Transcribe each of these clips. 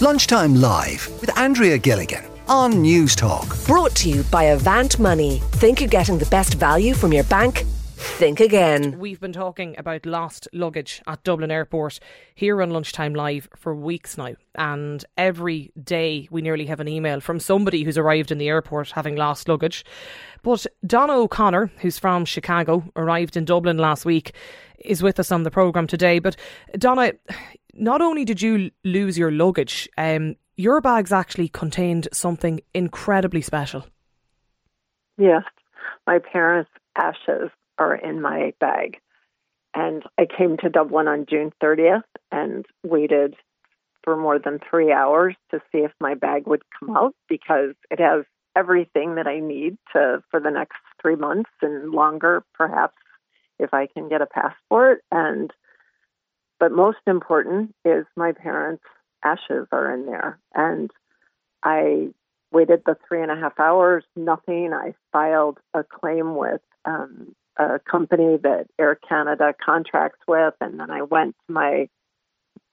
Lunchtime Live with Andrea Gilligan on Newstalk. Brought to you by Avant Money. Think you're getting the best value from your bank? Think again. We've been talking about lost luggage at Dublin Airport here on Lunchtime Live for weeks now. And every day we nearly have an email from somebody who's arrived in the airport having lost luggage. But Donna O'Connor, who's from Chicago, arrived in Dublin last week, is with us on the programme today. But Donna, not only did you lose your luggage, um, your bags actually contained something incredibly special. Yes, my parents' ashes are in my bag. And I came to Dublin on June 30th and waited for more than three hours to see if my bag would come out because it has everything that I need to for the next three months and longer, perhaps, if I can get a passport. And but most important is my parents' ashes are in there. And I waited the three and a half hours, nothing. I filed a claim with um, a company that Air Canada contracts with, and then I went to my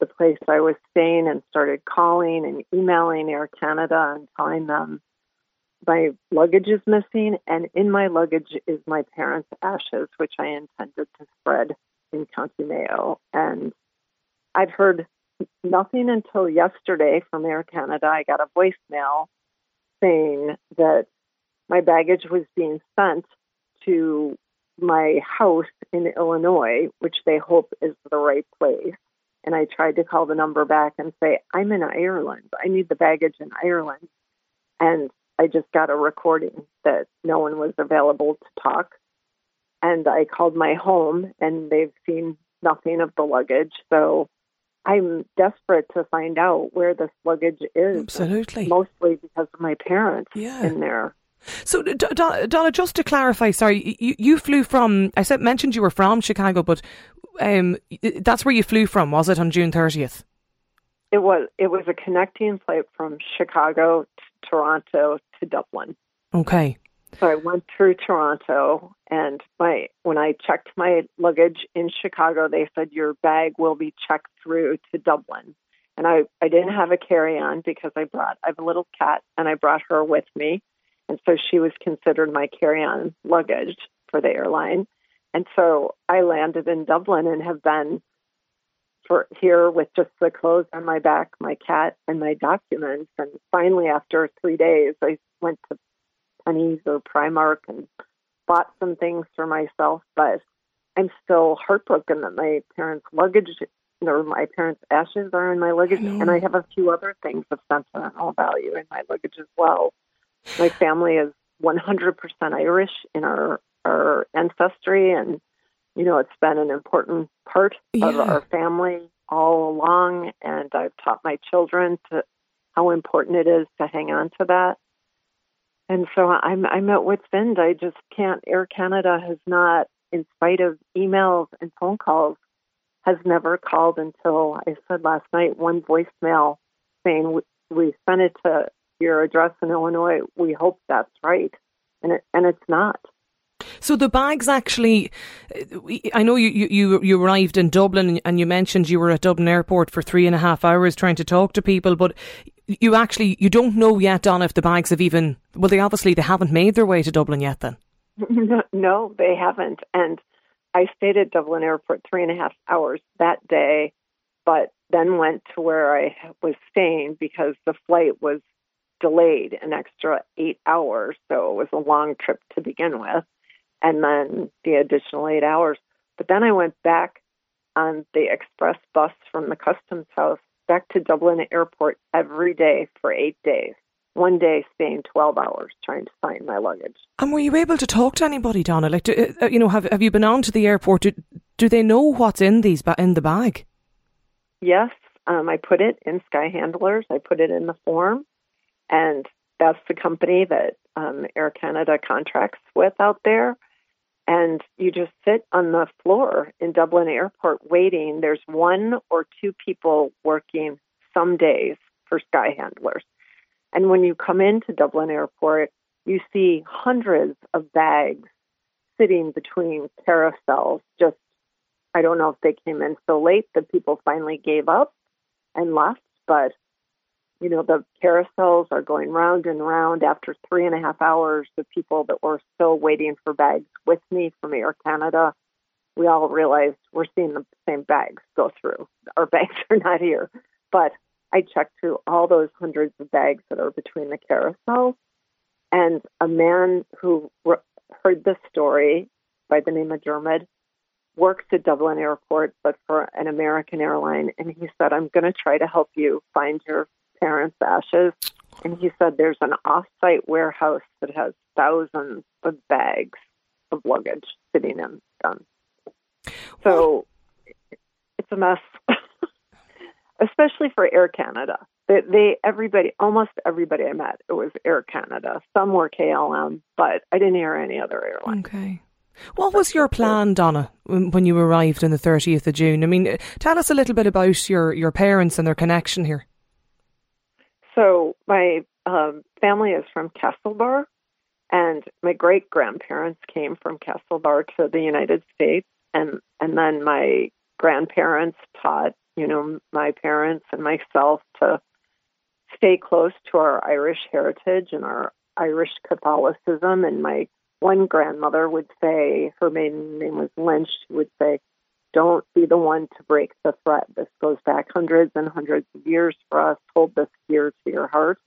the place I was staying and started calling and emailing Air Canada and telling them my luggage is missing, and in my luggage is my parents' ashes, which I intended to spread in County Mayo. And I've heard nothing until yesterday from Air Canada. I got a voicemail saying that my baggage was being sent to my house in Illinois, which they hope is the right place. And I tried to call the number back and say, I'm in Ireland. I need the baggage in Ireland. And I just got a recording that no one was available to talk. And I called my home and they've seen nothing of the luggage. So I'm desperate to find out where this luggage is. Absolutely. Mostly because of my parents Yeah. in there. So, Donna, just to clarify, sorry, you, you flew from, I said, mentioned you were from Chicago, but um, that's where you flew from, was it, on June 30th? It was it was a connecting flight from Chicago to Toronto to Dublin. Okay. So I went through Toronto, and my when I checked my luggage in Chicago, they said your bag will be checked through to Dublin. And I I didn't have a carry on because I brought I have a little cat, and I brought her with me, and so she was considered my carry on luggage for the airline. And so I landed in Dublin and have been for here with just the clothes on my back, my cat, and my documents. And finally, after three days, I went to Penneys or Primark and bought some things for myself. But I'm still heartbroken that my parents' luggage or my parents' ashes are in my luggage, and I oh. have a few other things of sentimental value in my luggage as well. My family is 100% Irish in our our ancestry, and you know it's been an important part of Yeah. our family all along. And I've taught my children to how important it is to hang on to that. And so I'm I'm at wit's end. I just can't. Air Canada has not, in spite of emails and phone calls, has never called until I said last night one voicemail saying we, we sent it to your address in Illinois. We hope that's right, and it and it's not. So the bags actually, I know you, you, you, you arrived in Dublin and you mentioned you were at Dublin Airport for three and a half hours trying to talk to people, but you actually, you don't know yet, Donna, if the bags have even, well, they obviously, they haven't made their way to Dublin yet then. no, they haven't. And I stayed at Dublin Airport three and a half hours that day, but then went to where I was staying because the flight was delayed an extra eight hours. So it was a long trip to begin with, and then the additional eight hours. But then I went back on the express bus from the customs house back to Dublin Airport every day for eight days. One day staying 12 hours trying to find my luggage. And were you able to talk to anybody, Donna? Like, do, uh, you know, have have you been on to the airport? Do, do they know what's in these ba- in the bag? Yes, um, I put it in Sky Handlers. I put it in the form, and that's the company that um, Air Canada contracts with out there. And you just sit on the floor in Dublin Airport waiting. There's one or two people working some days for Sky Handlers. And when you come into Dublin Airport, you see hundreds of bags sitting between carousels. Just, I don't know if they came in so late that people finally gave up and left, but you know, the carousels are going round and round after three and a half hours. The people that were still waiting for bags with me from Air Canada, we all realized we're seeing the same bags go through. Our bags are not here. But I checked through all those hundreds of bags that are between the carousels. And a man who re- heard the story by the name of Dermot works at Dublin Airport, but for an American airline. And he said, I'm going to try to help you find your parents' ashes. And he said, there's an off-site warehouse that has thousands of bags of luggage sitting in them. So it's a mess, especially for Air Canada. They, they, everybody, almost everybody I met, it was Air Canada. Some were KLM, but I didn't hear any other airline. Okay. What was your plan, Donna, when you arrived on the 30th of June? I mean, tell us a little bit about your, your parents and their connection here. So, my um, family is from Castlebar, and my great grandparents came from Castlebar to the United States, and and then my grandparents taught you know my parents and myself to stay close to our Irish heritage and our Irish Catholicism, and my one grandmother would say, her maiden name was Lynch, she would say, don't be the one to break the threat. This goes back hundreds and hundreds of years for us. Hold this dear to your heart.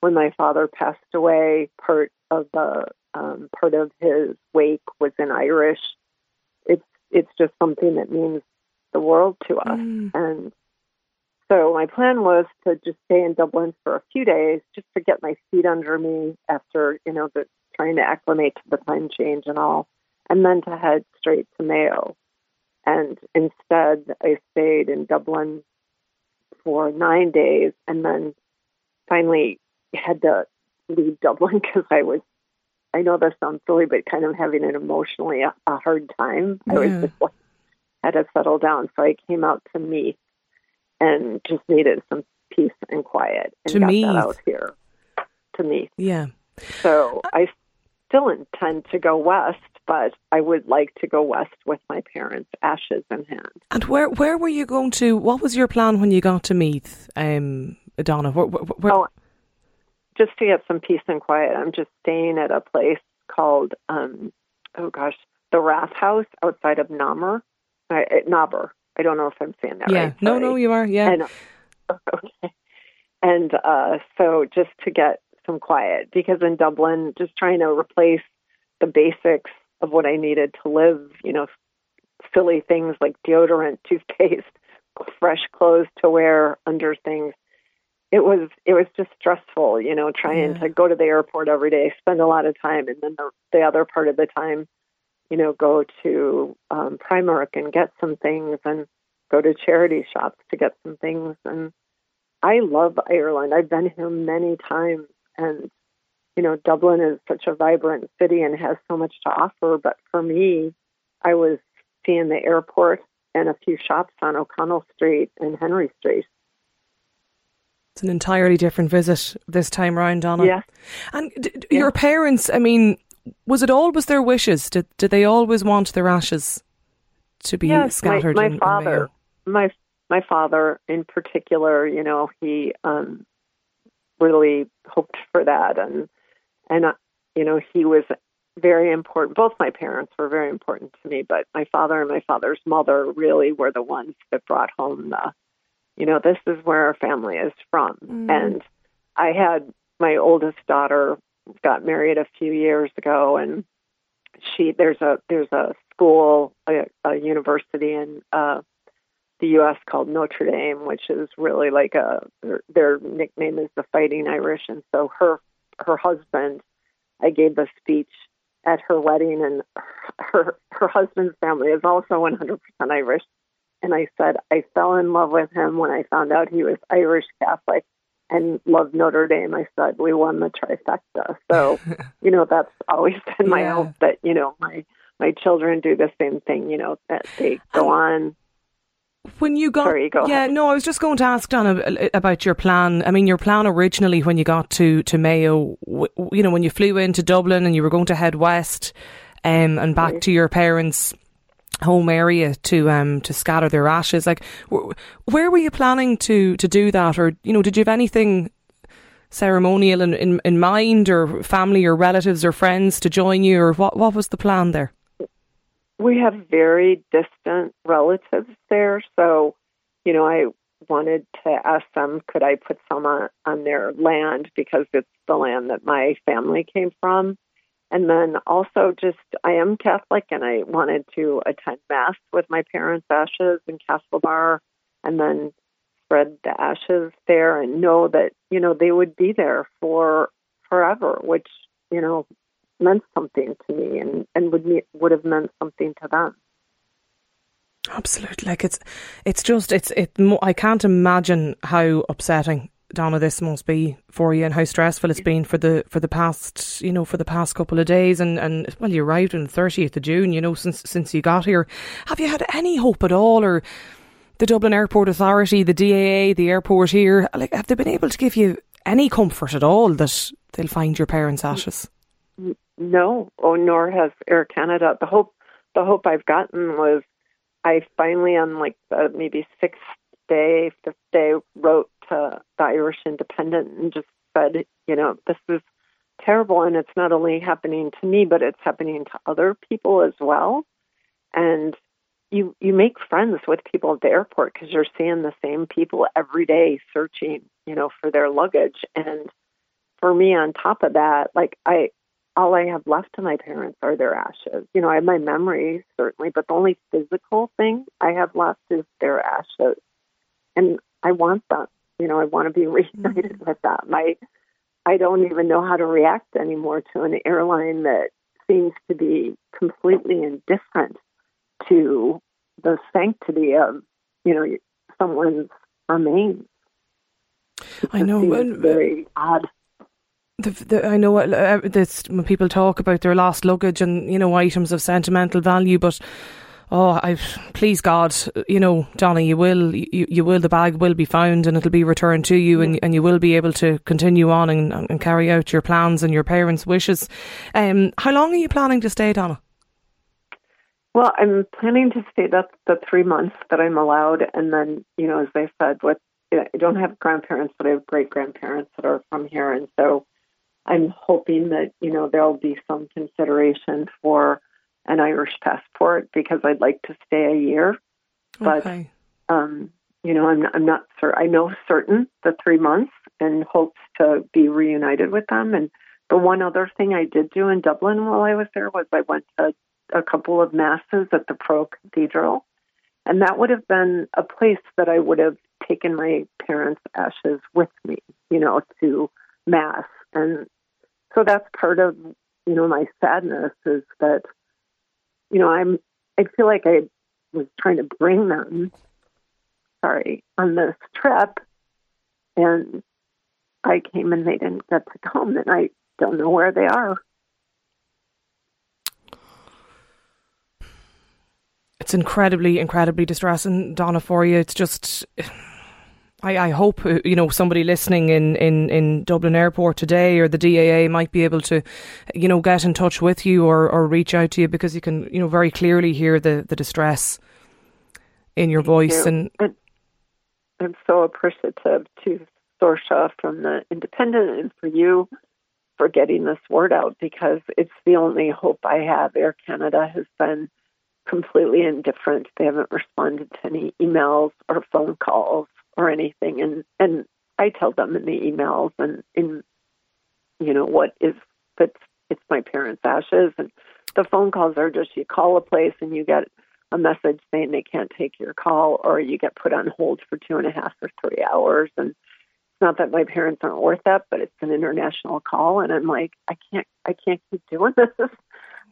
When my father passed away, part of the um, part of his wake was in Irish. It's it's just something that means the world to us. Mm. And so my plan was to just stay in Dublin for a few days, just to get my feet under me after you know the trying to acclimate to the time change and all, and then to head straight to Mayo. And instead, I stayed in Dublin for nine days and then finally had to leave Dublin because I was, I know this sounds silly, but kind of having an emotionally a, a hard time. Yeah. I was just like, had to settle down. So I came out to Meath and just needed some peace and quiet and to got Meath. that out here to Meath. Yeah. So uh I still intend to go west, but I would like to go west with my parents' ashes in hand. And where where were you going to? What was your plan when you got to Meath, um, Donna? Where, where, oh, just to get some peace and quiet. I'm just staying at a place called, um, oh gosh, the Rath House outside of Namur, uh. I don't know if I'm saying that yeah. right. No, no, you are. Yeah. And, okay. And uh, so just to get some quiet because in Dublin, just trying to replace the basics of what I needed to live, you know, silly things like deodorant, toothpaste, fresh clothes to wear under things. It was it was just stressful, you know, trying yeah. to go to the airport every day, spend a lot of time, and then the, the other part of the time, you know, go to um, Primark and get some things, and go to charity shops to get some things. And I love Ireland. I've been here many times, and you know, Dublin is such a vibrant city and has so much to offer. But for me, I was seeing the airport and a few shops on O'Connell Street and Henry Street. It's an entirely different visit this time round, Donna. Yeah. And d- d- your parents, I mean, was it always their wishes? Did did they always want their ashes to be yes, scattered? My, my in, father, in my my father in particular, you know, he um, really hoped for that, and and uh, you know he was very important. Both my parents were very important to me, but my father and my father's mother really were the ones that brought home the, you know, this is where our family is from. Mm. And I had my oldest daughter got married a few years ago, and she there's a there's a school a, a university in uh, the U.S. called Notre Dame, which is really like a their, their nickname is the Fighting Irish, and so her her husband, I gave a speech at her wedding, and her her husband's family is also 100% Irish. And I said I fell in love with him when I found out he was Irish Catholic and loved Notre Dame. I said we won the trifecta. So, you know, that's always been my Yeah. hope that you know my my children do the same thing. You know, that they go um, on. When you got, Sorry, go yeah, no, I was just going to ask Donna about your plan. I mean, your plan originally when you got to to Mayo, you know, when you flew into Dublin and you were going to head west, um, and back Right. to your parents. home area to um to scatter their ashes. Like, where were you planning to to do that, or you know, did you have anything ceremonial in, in, in mind, or family or relatives or friends to join you, or what what was the plan there? We have very distant relatives there, so you know, I wanted to ask them, could I put some on, on their land because it's the land that my family came from. And then also just I am Catholic and I wanted to attend mass with my parents' ashes in Castlebar and then spread the ashes there and know that, you know, they would be there for forever, which, you know, meant something to me and, and would me, would have meant something to them. Absolutely, like it's, it's just it's it. I can't imagine how upsetting Donna, this must be for you and how stressful it's been for the for the past you know for the past couple of days and and well you arrived on the thirtieth of June you know since since you got here have you had any hope at all or the Dublin Airport Authority the DAA the airport here like have they been able to give you any comfort at all that they'll find your parents' ashes? Mm, No, oh nor has Air Canada. The hope the hope I've gotten was I finally on like the maybe sixth day, fifth day, wrote to the Irish Independent and just said, you know, this is terrible and it's not only happening to me, but it's happening to other people as well. And you you make friends with people at the airport because you're seeing the same people every day searching, you know, for their luggage. And for me, on top of that, like I all I have left to my parents are their ashes. You know, I have my memories certainly, but the only physical thing I have left is their ashes and I want them. You know, I want to be reunited mm-hmm. with them. I I don't even know how to react anymore to an airline that seems to be completely indifferent to the sanctity of you know someone's remains. I know. It's very odd. The, the, I know uh, this, when people talk about their lost luggage and you know items of sentimental value, but oh, I please God, you know, Donny, you will, you, you will, the bag will be found and it'll be returned to you, and and you will be able to continue on and, and carry out your plans and your parents' wishes. Um, how long are you planning to stay, Donna? Well, I'm planning to stay the the three months that I'm allowed, and then you know, as I said, what I don't have grandparents, but I have great grandparents that are from here, and so I'm hoping that you know there'll be some consideration for an Irish passport because I'd like to stay a year. But okay. um, you know, I'm I'm not sure. I know certain the three months and hopes to be reunited with them. And the one other thing I did do in Dublin while I was there was I went to a couple of masses at the Pro Cathedral, and that would have been a place that I would have taken my parents' ashes with me, you know, to mass. And so that's part of you know my sadness is that you know, I'm I feel like I was trying to bring them sorry, on this trip and I came and they didn't get to come and I don't know where they are. It's incredibly, incredibly distressing, Donna, for you. It's just I, I hope uh, you know somebody listening in, in, in Dublin Airport today or the DAA might be able to, you know, get in touch with you or, or reach out to you because you can you know very clearly hear the, the distress in your voice you. and. I'm so appreciative to Saoirse from the Independent and for you for getting this word out because it's the only hope I have. Air Canada has been completely indifferent. They haven't responded to any emails or phone calls or anything. And and I tell them in the emails and in you know what is that's it's my parents' ashes. And the phone calls are just you call a place and you get a message saying they can't take your call or you get put on hold for two and a half or three hours. And it's not that my parents aren't worth that but it's an international call. And i'm like i can't i can't keep doing this.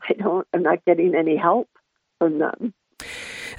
I don't i'm not getting any help from them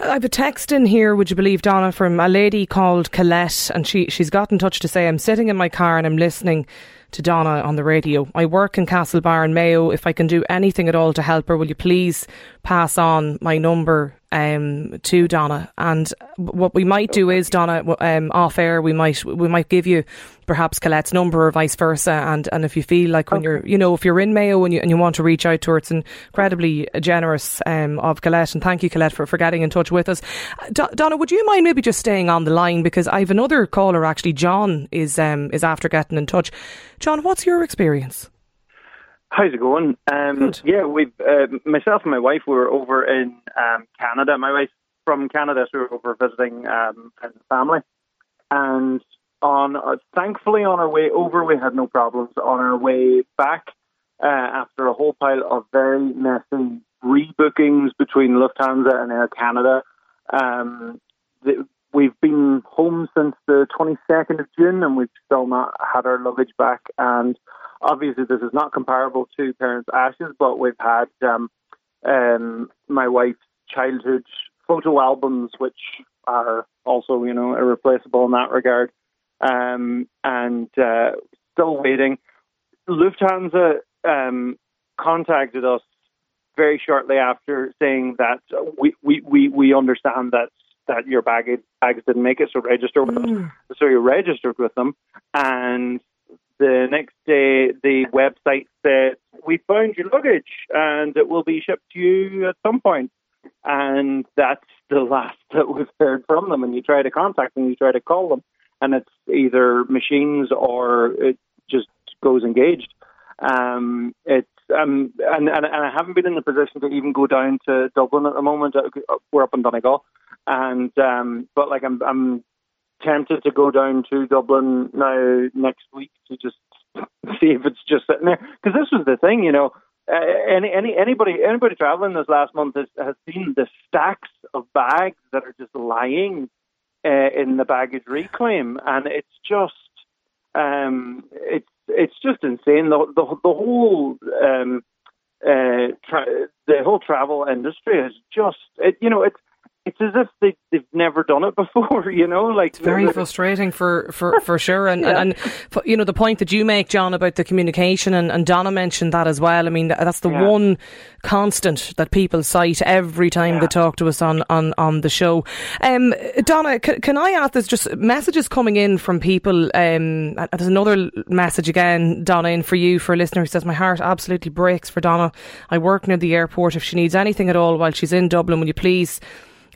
I have a text in here, would you believe, Donna, from a lady called Colette, and she, she's got in touch to say, I'm sitting in my car and I'm listening to Donna on the radio. I work in Castlebar and Mayo. If I can do anything at all to help her, will you please pass on my number um, to Donna. And what we might do is, Donna, um, off air, we might we might give you perhaps Colette's number or vice versa. And, and if you feel like when okay. you're, you know, if you're in Mayo and you, and you want to reach out to her, it's incredibly generous um, of Colette. And thank you, Colette, for, for getting in touch with us. D- Donna, would you mind maybe just staying on the line because I have another caller. Actually, John is um, is after getting in touch. John, what's your experience? How's it going? Um, yeah, we've uh, myself and my wife were over in um, Canada. My wife's from Canada, so we were over visiting um, family. And on uh, thankfully on our way over, we had no problems. On our way back, uh, after a whole pile of very messy rebookings between Lufthansa and Air Canada, um, the, we've been home since the 22nd of June, and we've still not had our luggage back. And Obviously, this is not comparable to Parents' Ashes, but we've had um, um, my wife's childhood photo albums, which are also, you know, irreplaceable in that regard. Um, and uh, still waiting. Lufthansa um, contacted us very shortly after saying that we, we, we, we understand that that your baggage bags didn't make it, so register with mm. them. So you registered with them, and the next day, the website said, We found your luggage and it will be shipped to you at some point. And that's the last that we've heard from them. And you try to contact them, you try to call them, and it's either machines or it just goes engaged. Um, it's um, and, and, and I haven't been in the position to even go down to Dublin at the moment. Uh, we're up in Donegal, and um, but like I'm I'm tempted to go down to Dublin now next week to just see if it's just sitting there. Because this was the thing, you know. Uh, any any anybody anybody traveling this last month has, has seen the stacks of bags that are just lying uh, in the baggage reclaim, and it's just um, it's it's just insane. The the, the whole um, uh, tra- the whole travel industry is just it, you know it's it's as if they, they've never done it before, you know. Like it's very frustrating for, for, for sure. And, yeah. and, and you know the point that you make, John, about the communication, and, and Donna mentioned that as well. I mean, that's the yeah. one constant that people cite every time yeah. they talk to us on on, on the show. Um, Donna, c- can I ask? There's just messages coming in from people. Um, there's another message again, Donna, in for you for a listener who says, "My heart absolutely breaks for Donna. I work near the airport. If she needs anything at all while she's in Dublin, will you please?"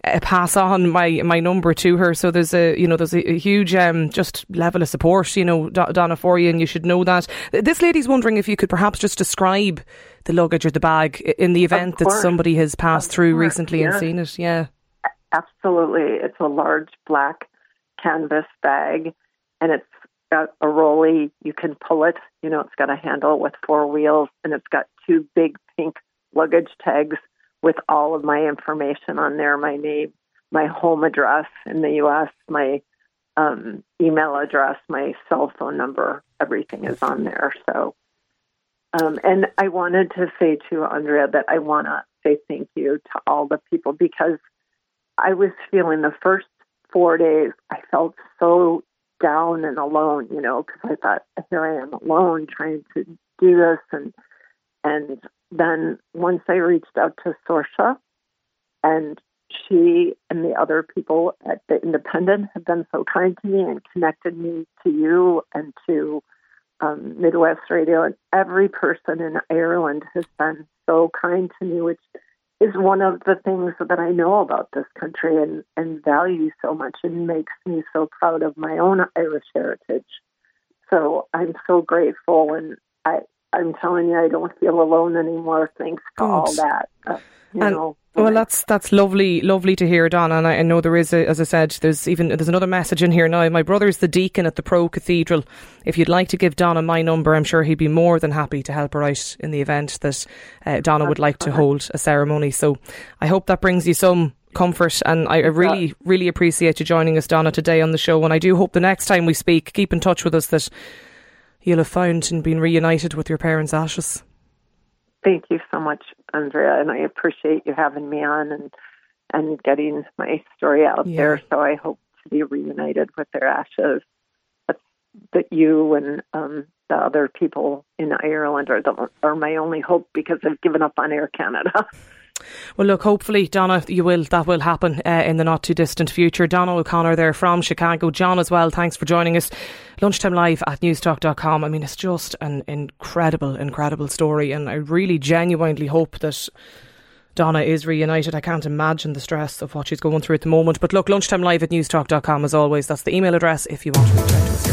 Uh, pass on my my number to her. So there's a you know there's a, a huge um, just level of support you know Donna for you, and you should know that. This lady's wondering if you could perhaps just describe the luggage or the bag in the event that somebody has passed of through course, recently yeah. and seen it. Yeah, absolutely. It's a large black canvas bag, and it's got a rolly. You can pull it. You know, it's got a handle with four wheels, and it's got two big pink luggage tags with all of my information on there my name, my home address in the U.S., my um, email address, my cell phone number, everything is on there. So, um, and I wanted to say to Andrea that I want to say thank you to all the people because I was feeling the first four days, I felt so down and alone, you know, because I thought, here I am alone trying to do this and and then once I reached out to Saoirse, and she and the other people at the Independent have been so kind to me and connected me to you and to um, Midwest Radio, and every person in Ireland has been so kind to me, which is one of the things that I know about this country and, and value so much and makes me so proud of my own Irish heritage. So I'm so grateful, and I, I'm telling you, I don't feel alone anymore. Thanks to Good. all that. Uh, you and, know. Well, that's that's lovely, lovely to hear, Donna. And I, I, know there is, a, as I said, there's even there's another message in here now. My brother's the deacon at the Pro Cathedral. If you'd like to give Donna my number, I'm sure he'd be more than happy to help her out in the event that uh, Donna that's would like to hold a ceremony. So I hope that brings you some comfort. And I really, really appreciate you joining us, Donna, today on the show. And I do hope the next time we speak, keep in touch with us that you'll have found and been reunited with your parents' ashes. Thank you so much, Andrea, and I appreciate you having me on and and getting my story out yeah. there. So I hope to be reunited with their ashes. But that you and um, the other people in Ireland are the, are my only hope because I've given up on Air Canada. Well, look, hopefully, Donna, you will that will happen uh, in the not too distant future. Donna O'Connor there from Chicago. John as well, thanks for joining us. Lunchtime Live at newstalk.com. I mean, it's just an incredible, incredible story, and I really genuinely hope that. Donna is reunited. I can't imagine the stress of what she's going through at the moment. But look, lunchtime live at newstalk.com as always. That's the email address if you want to reach out to us.